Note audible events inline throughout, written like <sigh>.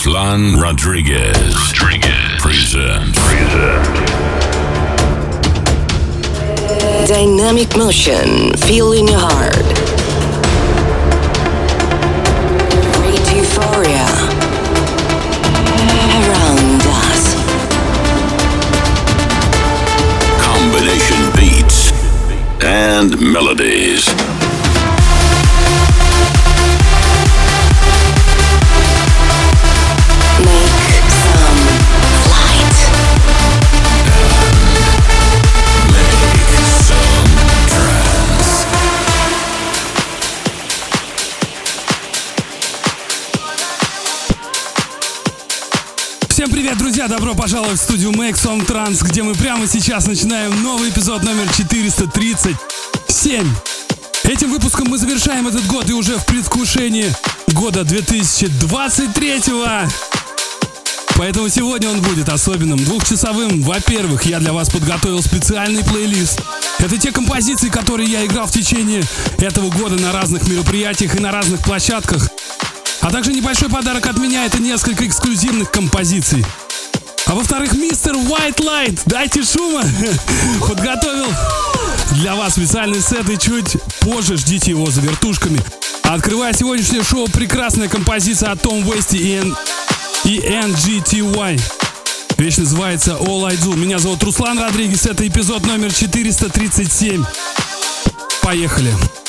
Ruslan Rodriguez. Rodriguez. Present. Present. Dynamic motion. Feel in your heart. Great euphoria. Around us. Combination beats and melodies. друзья, добро пожаловать в студию Make Some Trans, где мы прямо сейчас начинаем новый эпизод номер 437. Этим выпуском мы завершаем этот год и уже в предвкушении года 2023. Поэтому сегодня он будет особенным, двухчасовым. Во-первых, я для вас подготовил специальный плейлист. Это те композиции, которые я играл в течение этого года на разных мероприятиях и на разных площадках. А также небольшой подарок от меня — это несколько эксклюзивных композиций. А во-вторых, мистер White Light, дайте шума, <laughs> подготовил для вас специальный сет и чуть позже ждите его за вертушками. Открывая сегодняшнее шоу, прекрасная композиция от Том Вести и, N... и NGTY. Вещь называется All I Do. Меня зовут Руслан Родригес, это эпизод номер 437. Поехали. Поехали.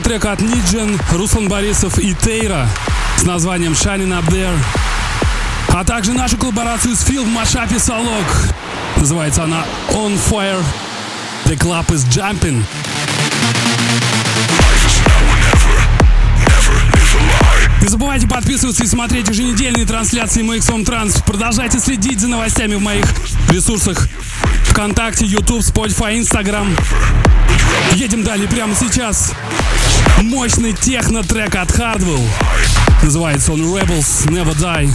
Трек от Ниджен, Руслан Борисов и Тейра с названием Shining Up There. А также нашу коллаборацию с Фил в Машапе Солок. Называется она On Fire. The Club is Jumping. Не забывайте подписываться и смотреть еженедельные трансляции MX on Trans. Продолжайте следить за новостями в моих ресурсах ВКонтакте, YouTube, Spotify, Instagram. Едем далее прямо сейчас. Мощный техно-трек от Hardwell. Называется он Rebels Never Die.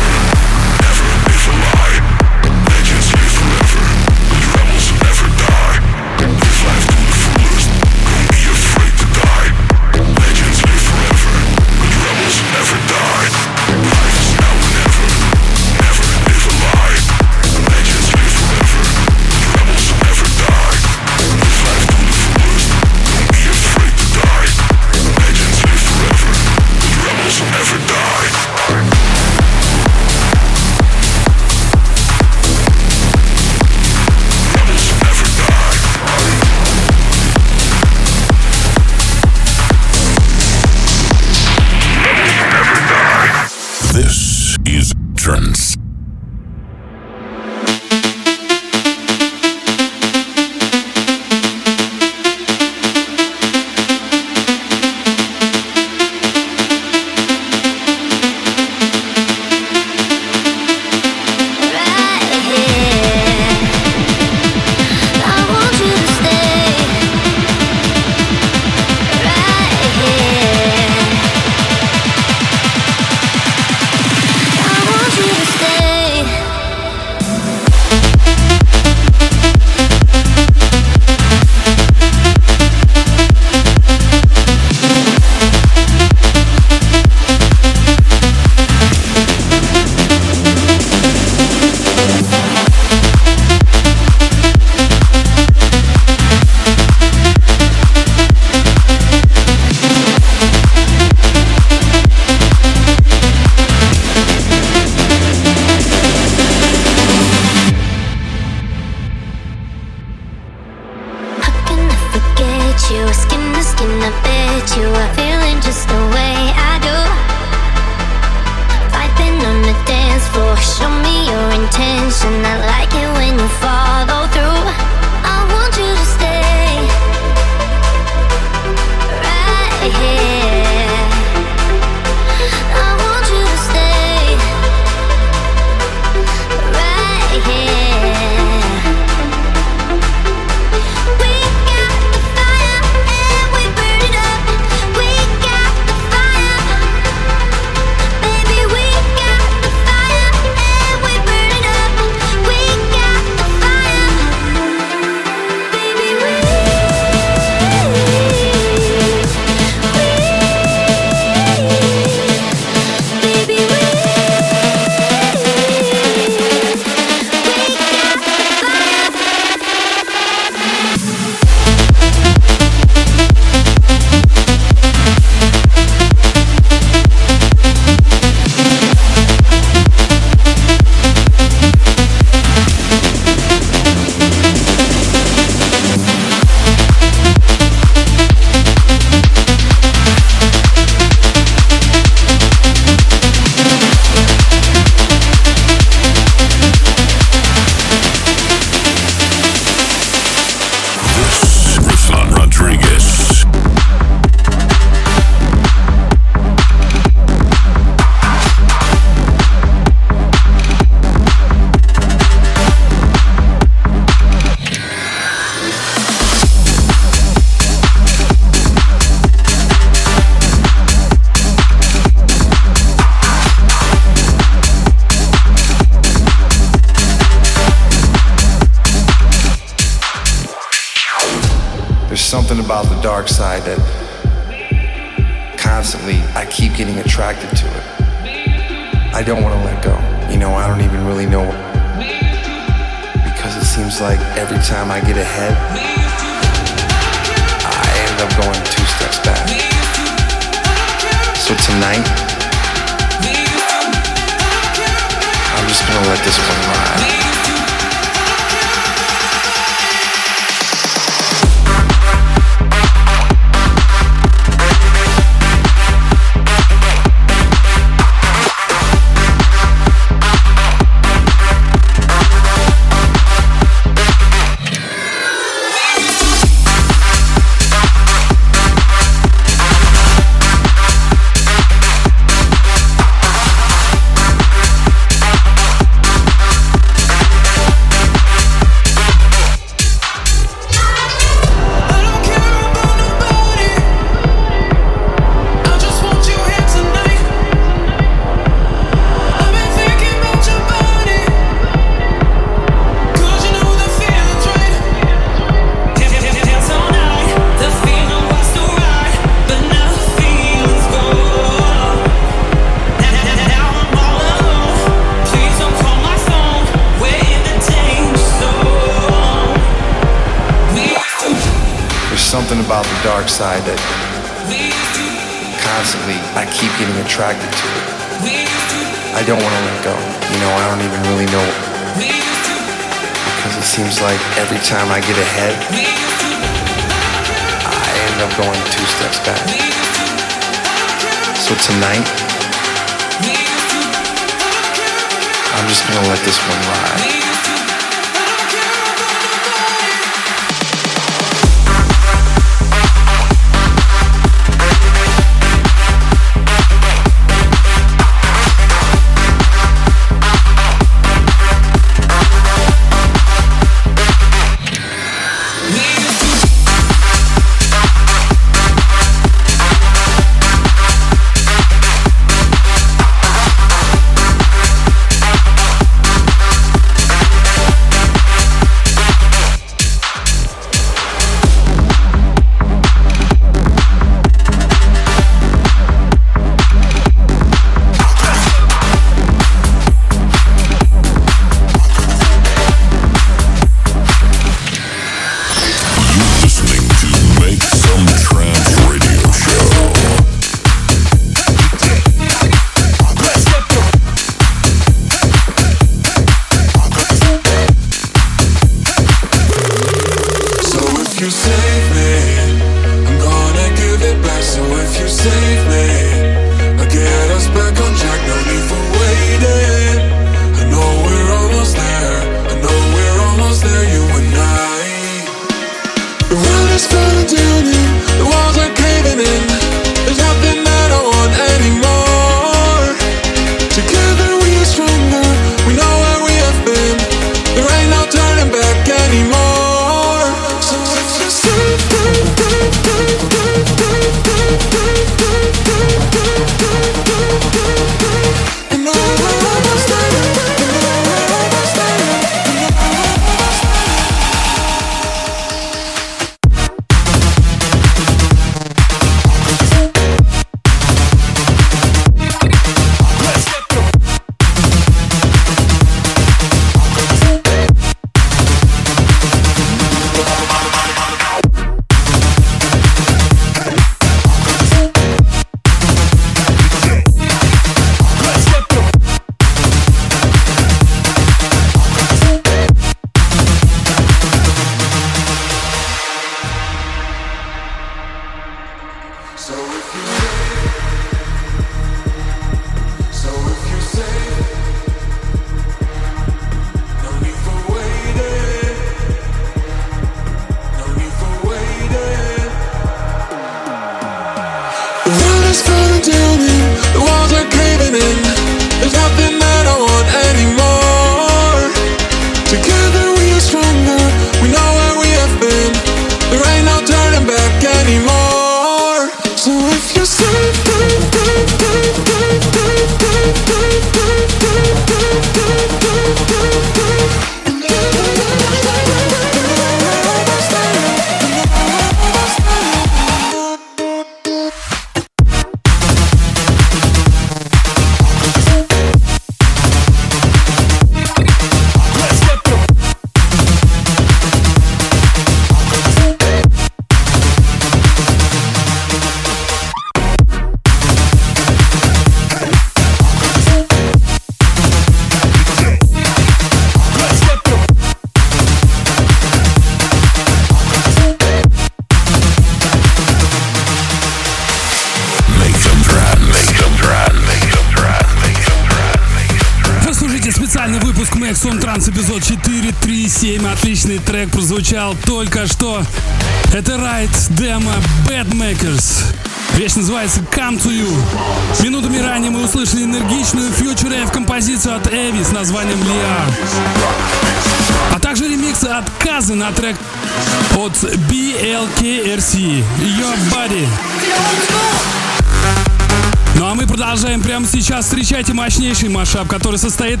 отличный машап, который состоит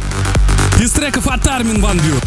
из треков от Армин Ван Бю.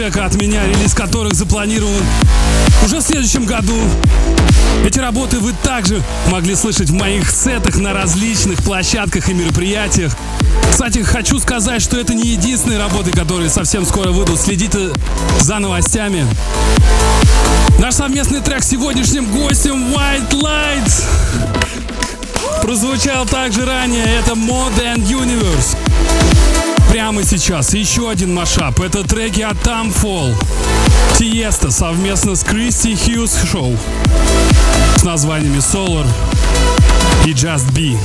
Трека от меня, релиз которых запланирован уже в следующем году. Эти работы вы также могли слышать в моих сетах на различных площадках и мероприятиях. Кстати, хочу сказать, что это не единственные работы, которые совсем скоро выйдут. Следите за новостями. Наш совместный трек с сегодняшним гостем White Lights прозвучал также ранее. Это Modern Universe. Прямо сейчас еще один машап. Это треки от Tamfall. Тиеста совместно с Кристи Хьюз Шоу с названиями Solar и Just Be.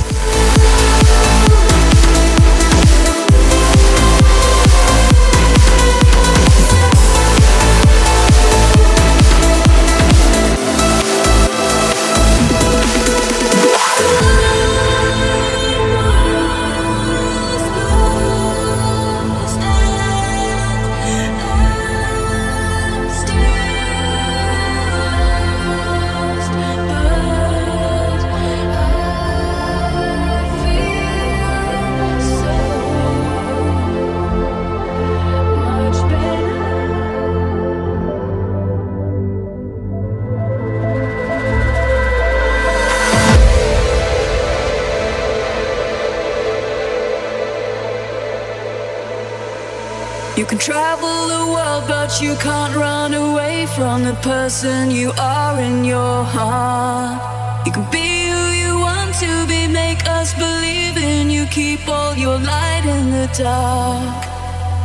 You can't run away from the person you are in your heart. You can be who you want to be, make us believe in you, keep all your light in the dark.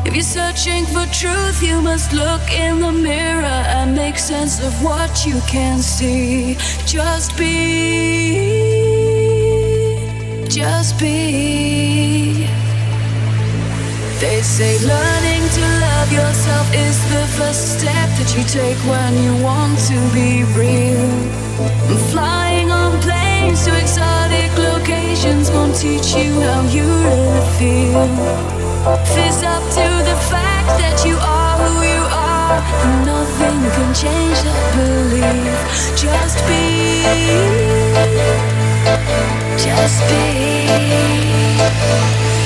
If you're searching for truth, you must look in the mirror and make sense of what you can see. Just be, just be. They say learning to love yourself is the first step that you take when you want to be real. Flying on planes to exotic locations won't teach you how you really feel. Fizz up to the fact that you are who you are, and nothing can change that belief. Just be, just be.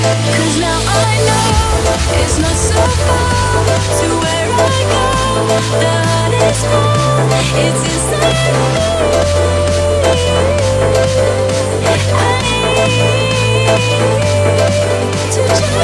Cause now I know it's not so far to where I go. That it's more, it's inside me. I need to just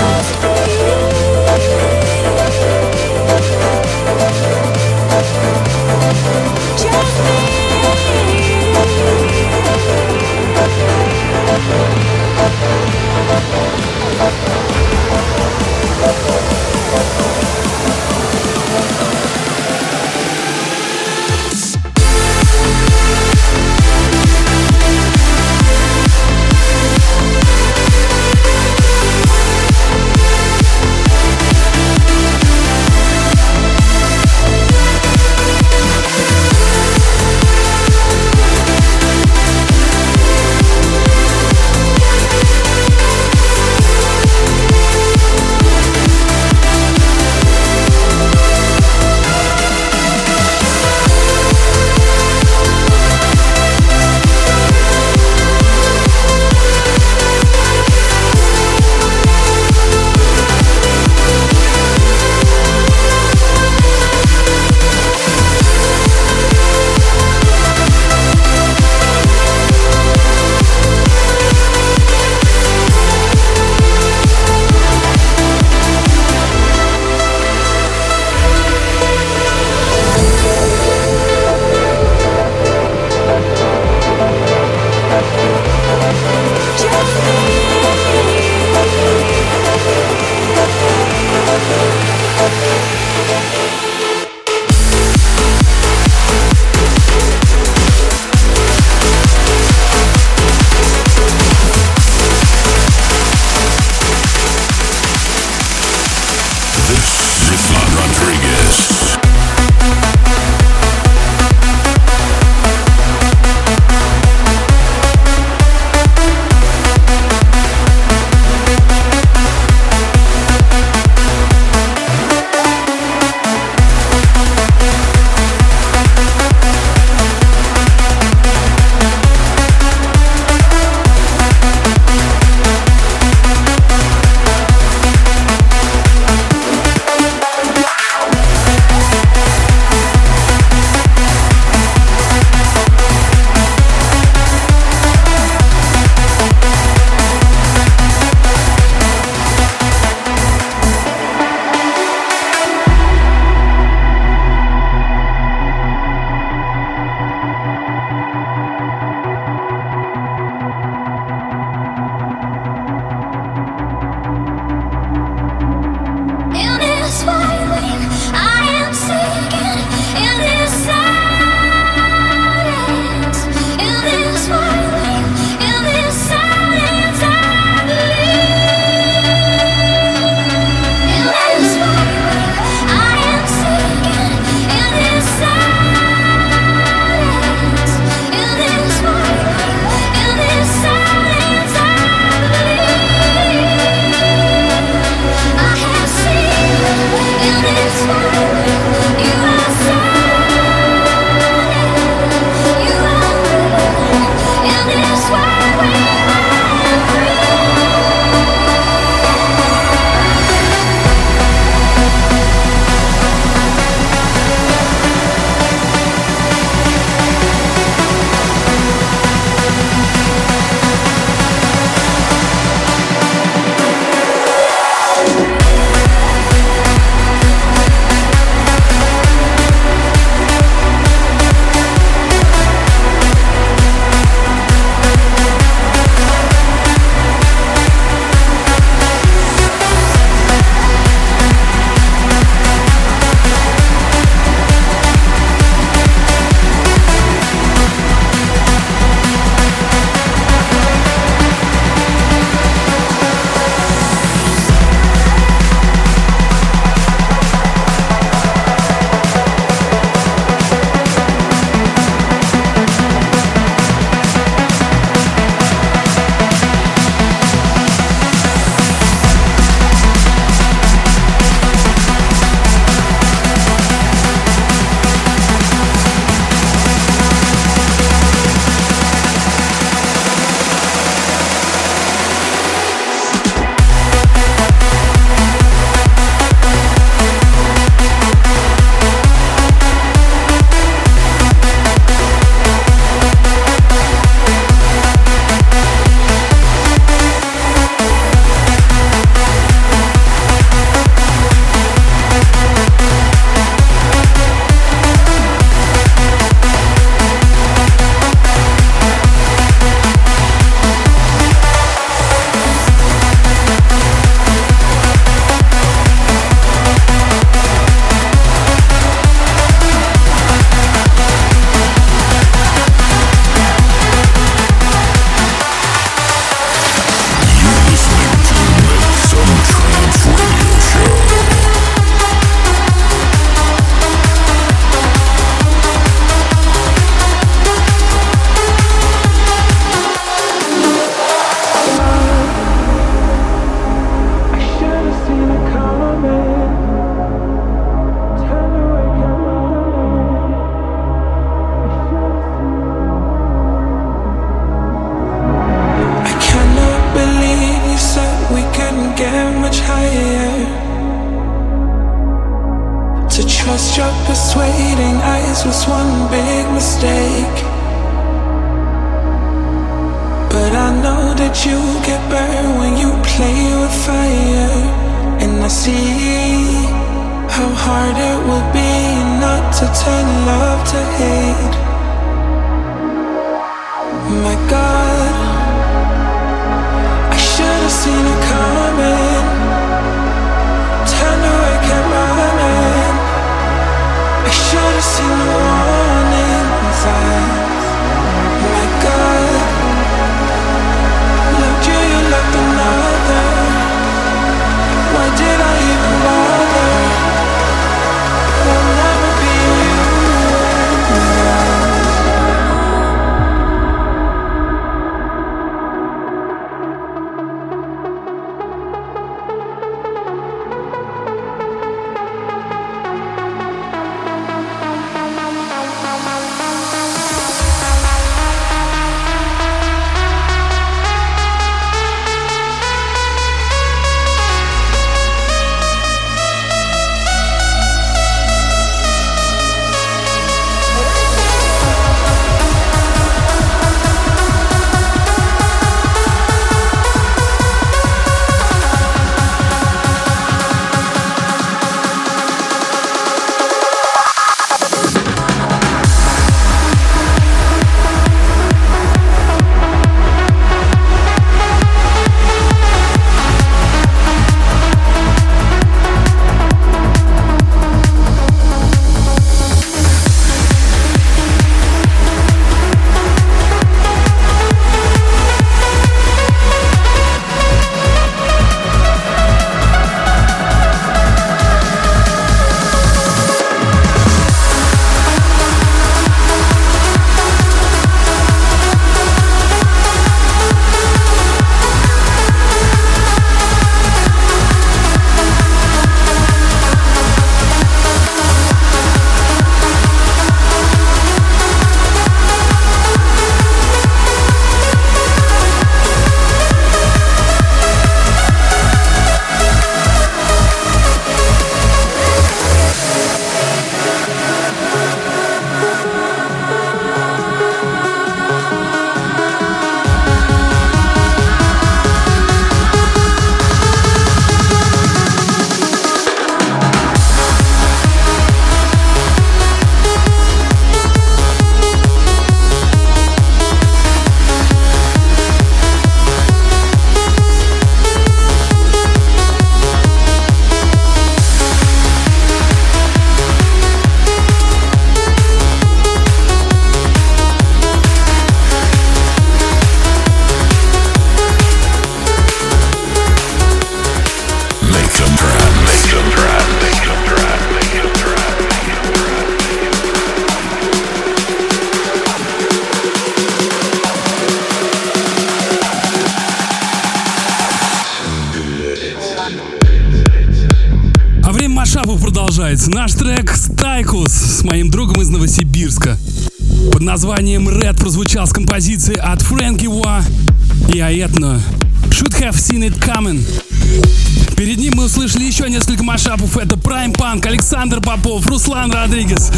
Попов, Руслан Родригес.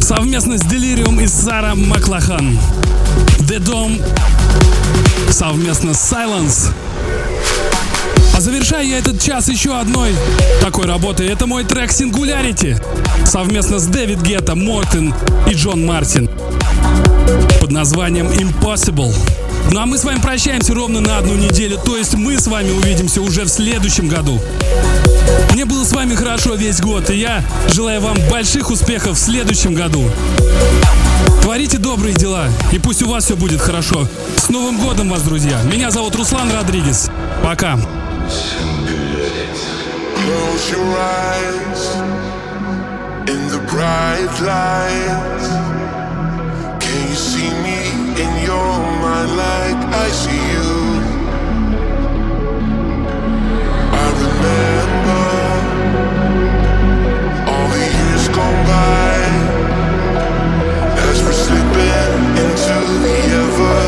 Совместно с Delirium и Сара Маклахан. The Dome совместно с Silence. А завершаю я этот час еще одной такой работой. Это мой трек Singularity совместно с Дэвид Гетто, Мортен и Джон Мартин под названием Impossible. Ну а мы с вами прощаемся ровно на одну неделю, то есть мы с вами увидимся уже в следующем году. Мне было с вами хорошо весь год, и я желаю вам больших успехов в следующем году. Творите добрые дела, и пусть у вас все будет хорошо. С Новым годом вас, друзья! Меня зовут Руслан Родригес. Пока! Close your eyes in the bright lights. Your mind like I see you? I remember all the years gone by as we're slipping into the ever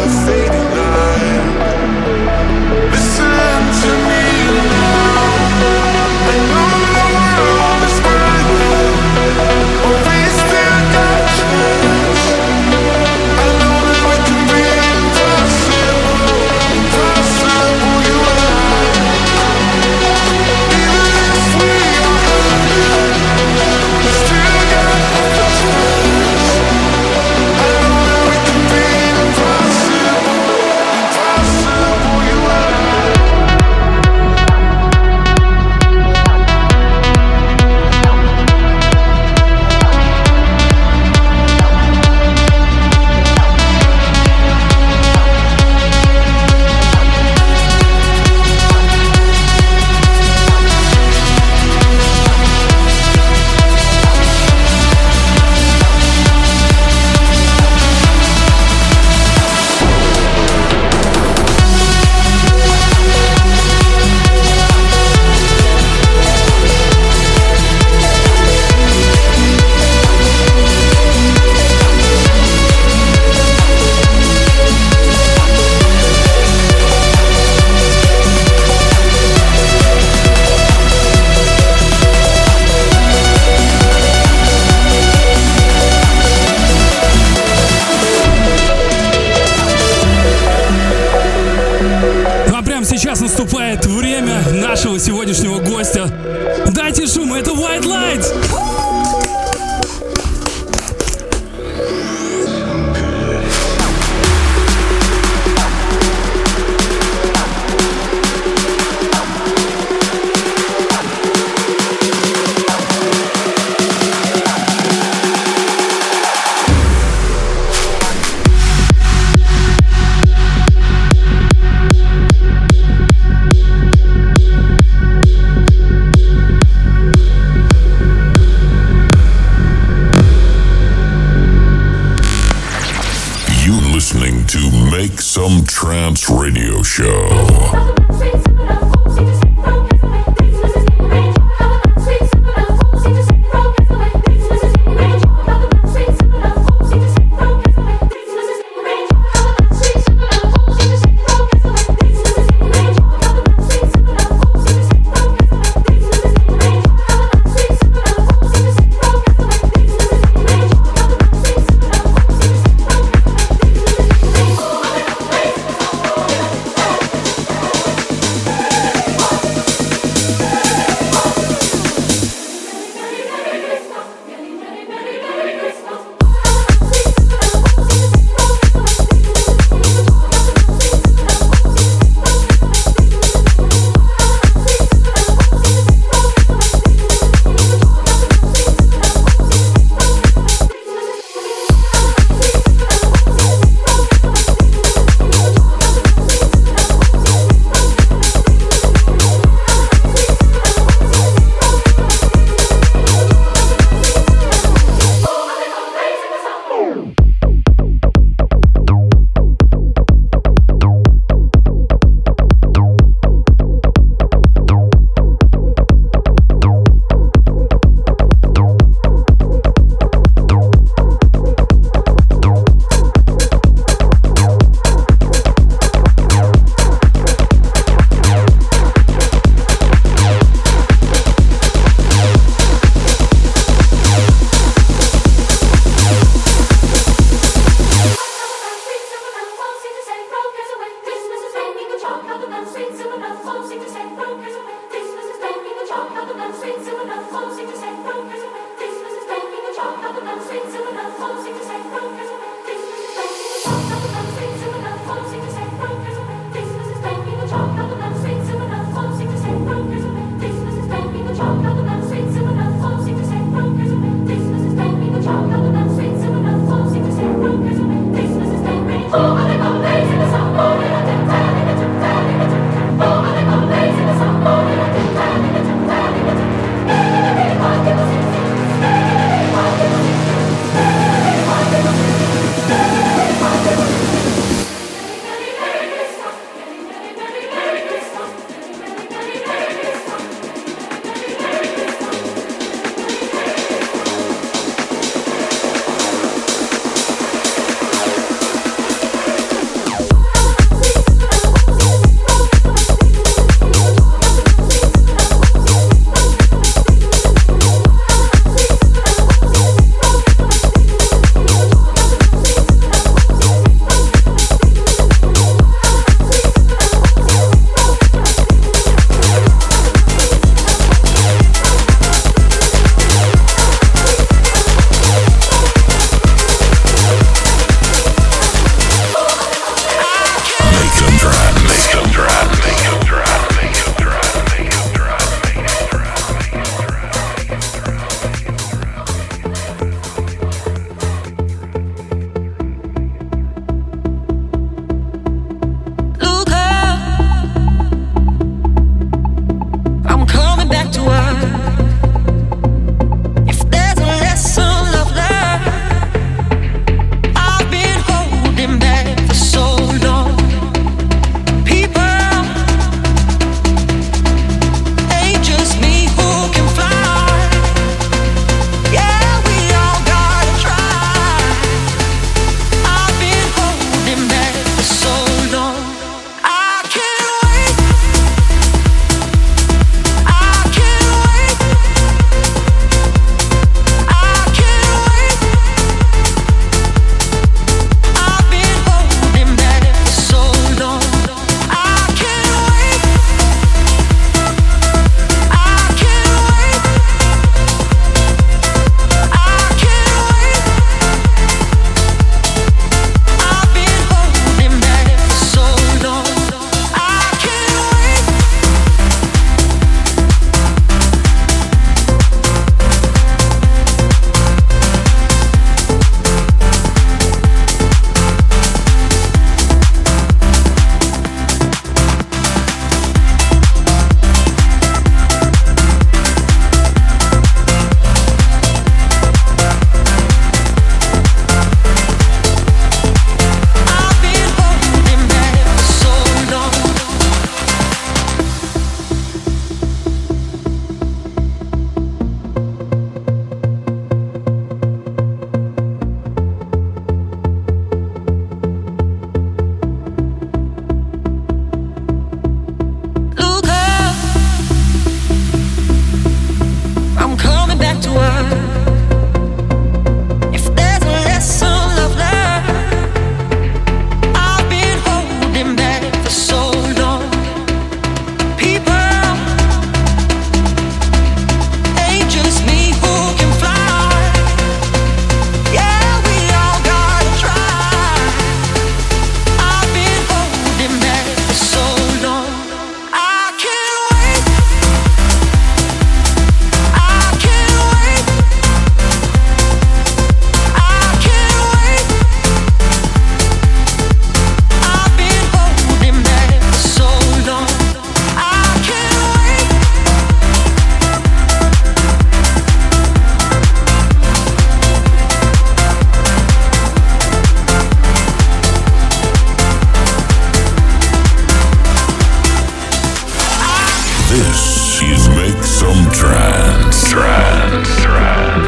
Monkeys make some trance. Trance, trance.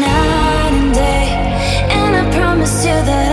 night and day, and I promise you that.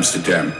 Amsterdam.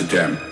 Amsterdam.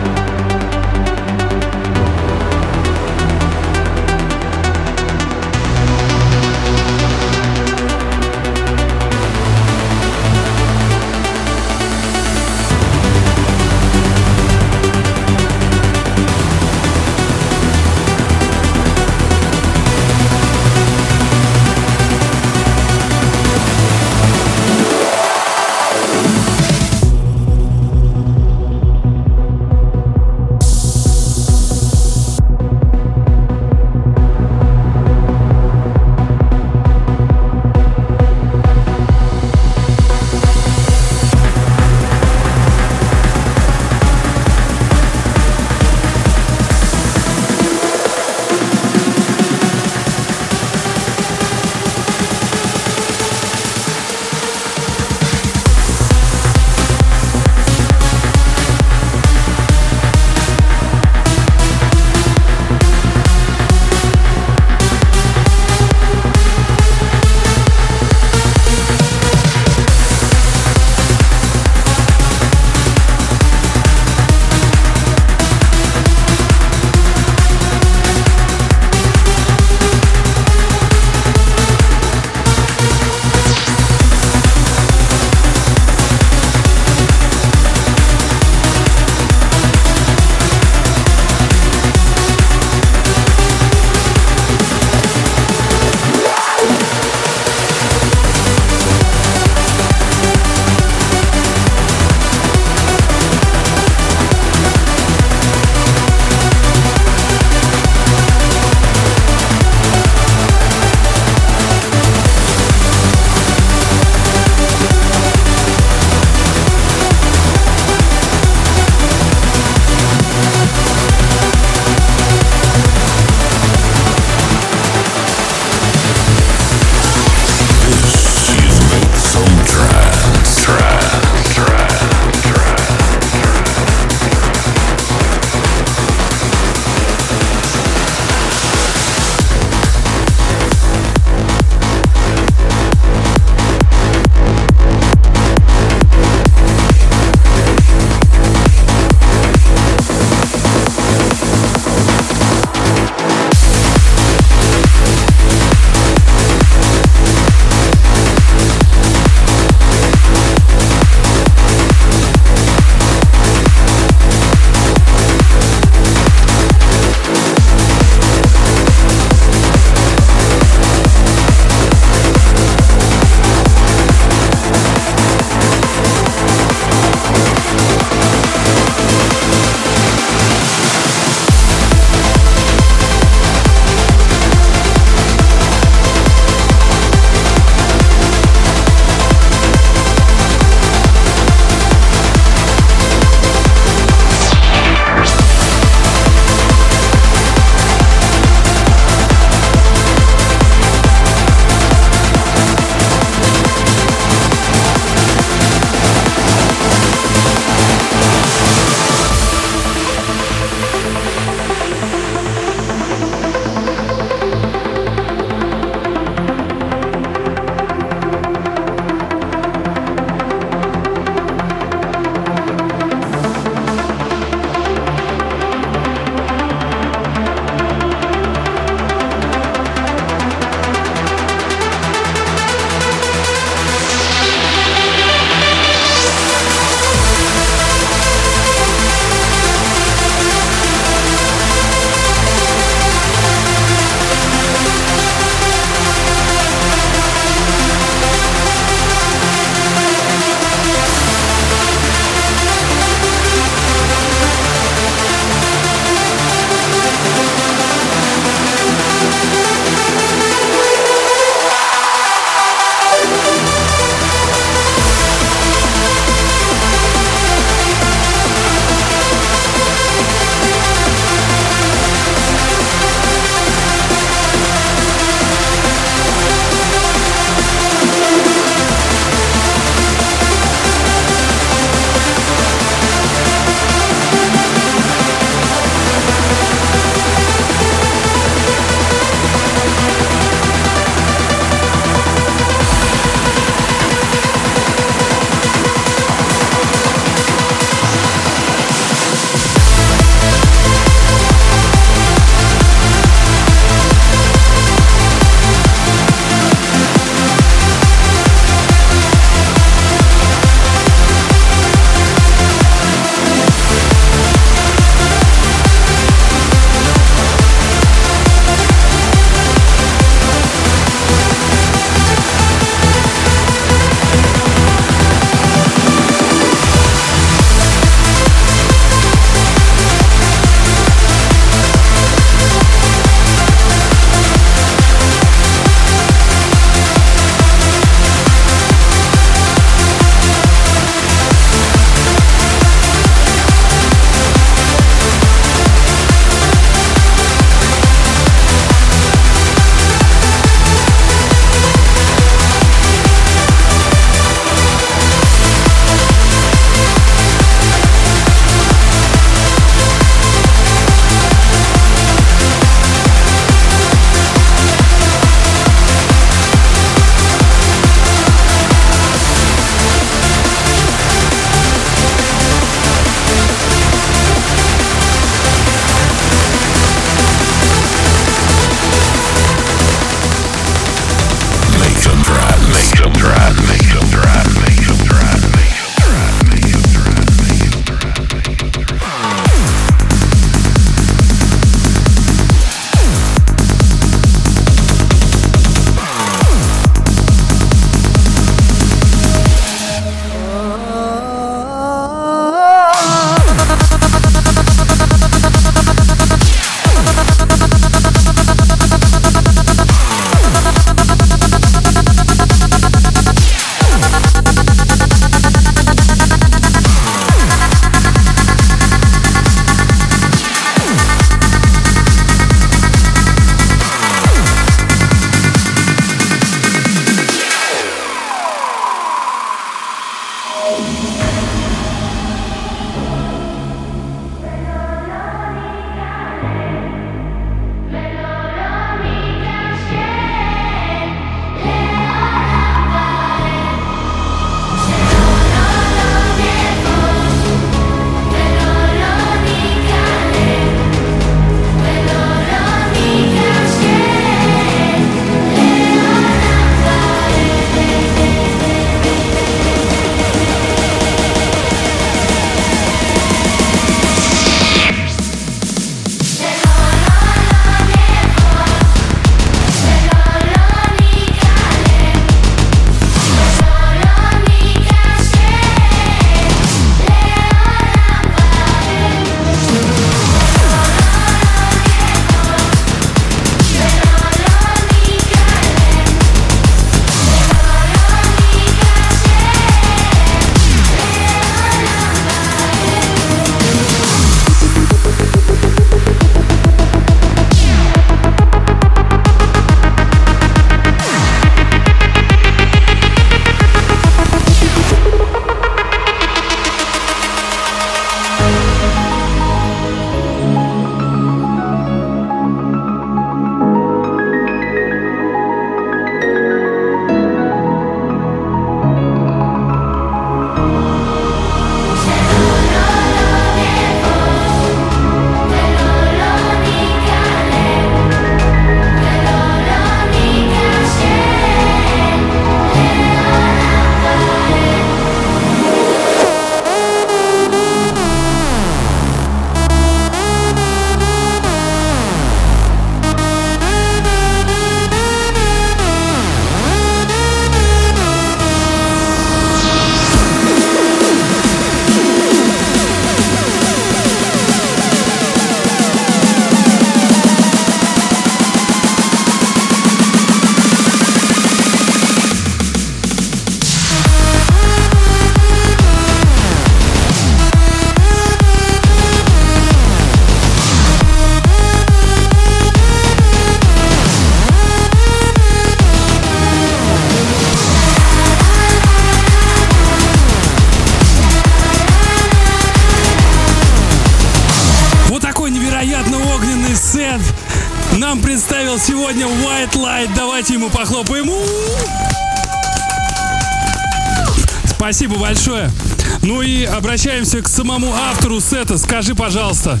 Сета. Скажи, пожалуйста,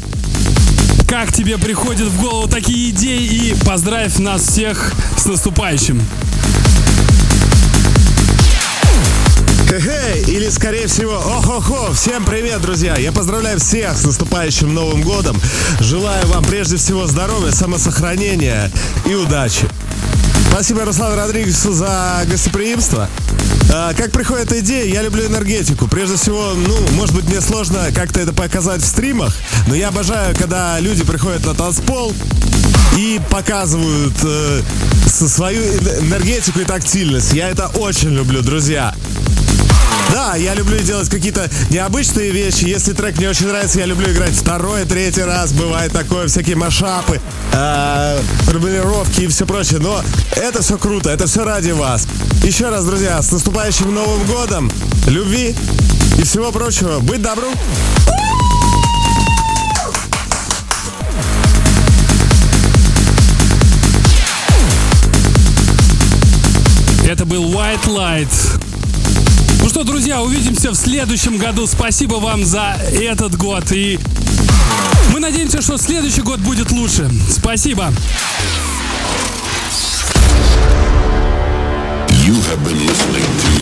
как тебе приходят в голову такие идеи и поздравь нас всех с наступающим. Хе-хей, или скорее всего, ох-охо, всем привет, друзья! Я поздравляю всех с наступающим Новым Годом. Желаю вам прежде всего здоровья, самосохранения и удачи. Спасибо Руслану Родригесу за гостеприимство. А, как приходит идея, я люблю энергетику. Прежде всего, ну, может быть, мне сложно как-то это показать в стримах, но я обожаю, когда люди приходят на танцпол и показывают э, свою энергетику и тактильность. Я это очень люблю, друзья. Да, я люблю делать какие-то необычные вещи. Если трек мне очень нравится, я люблю играть второй, третий раз. Бывает такое, всякие машапы, э, формулировки и все прочее. Но это все круто, это все ради вас. Еще раз, друзья, с наступающим Новым Годом, любви и всего прочего. Быть добру! Это был White Light. Ну что, друзья, увидимся в следующем году. Спасибо вам за этот год. И мы надеемся, что следующий год будет лучше. Спасибо. You have been listening to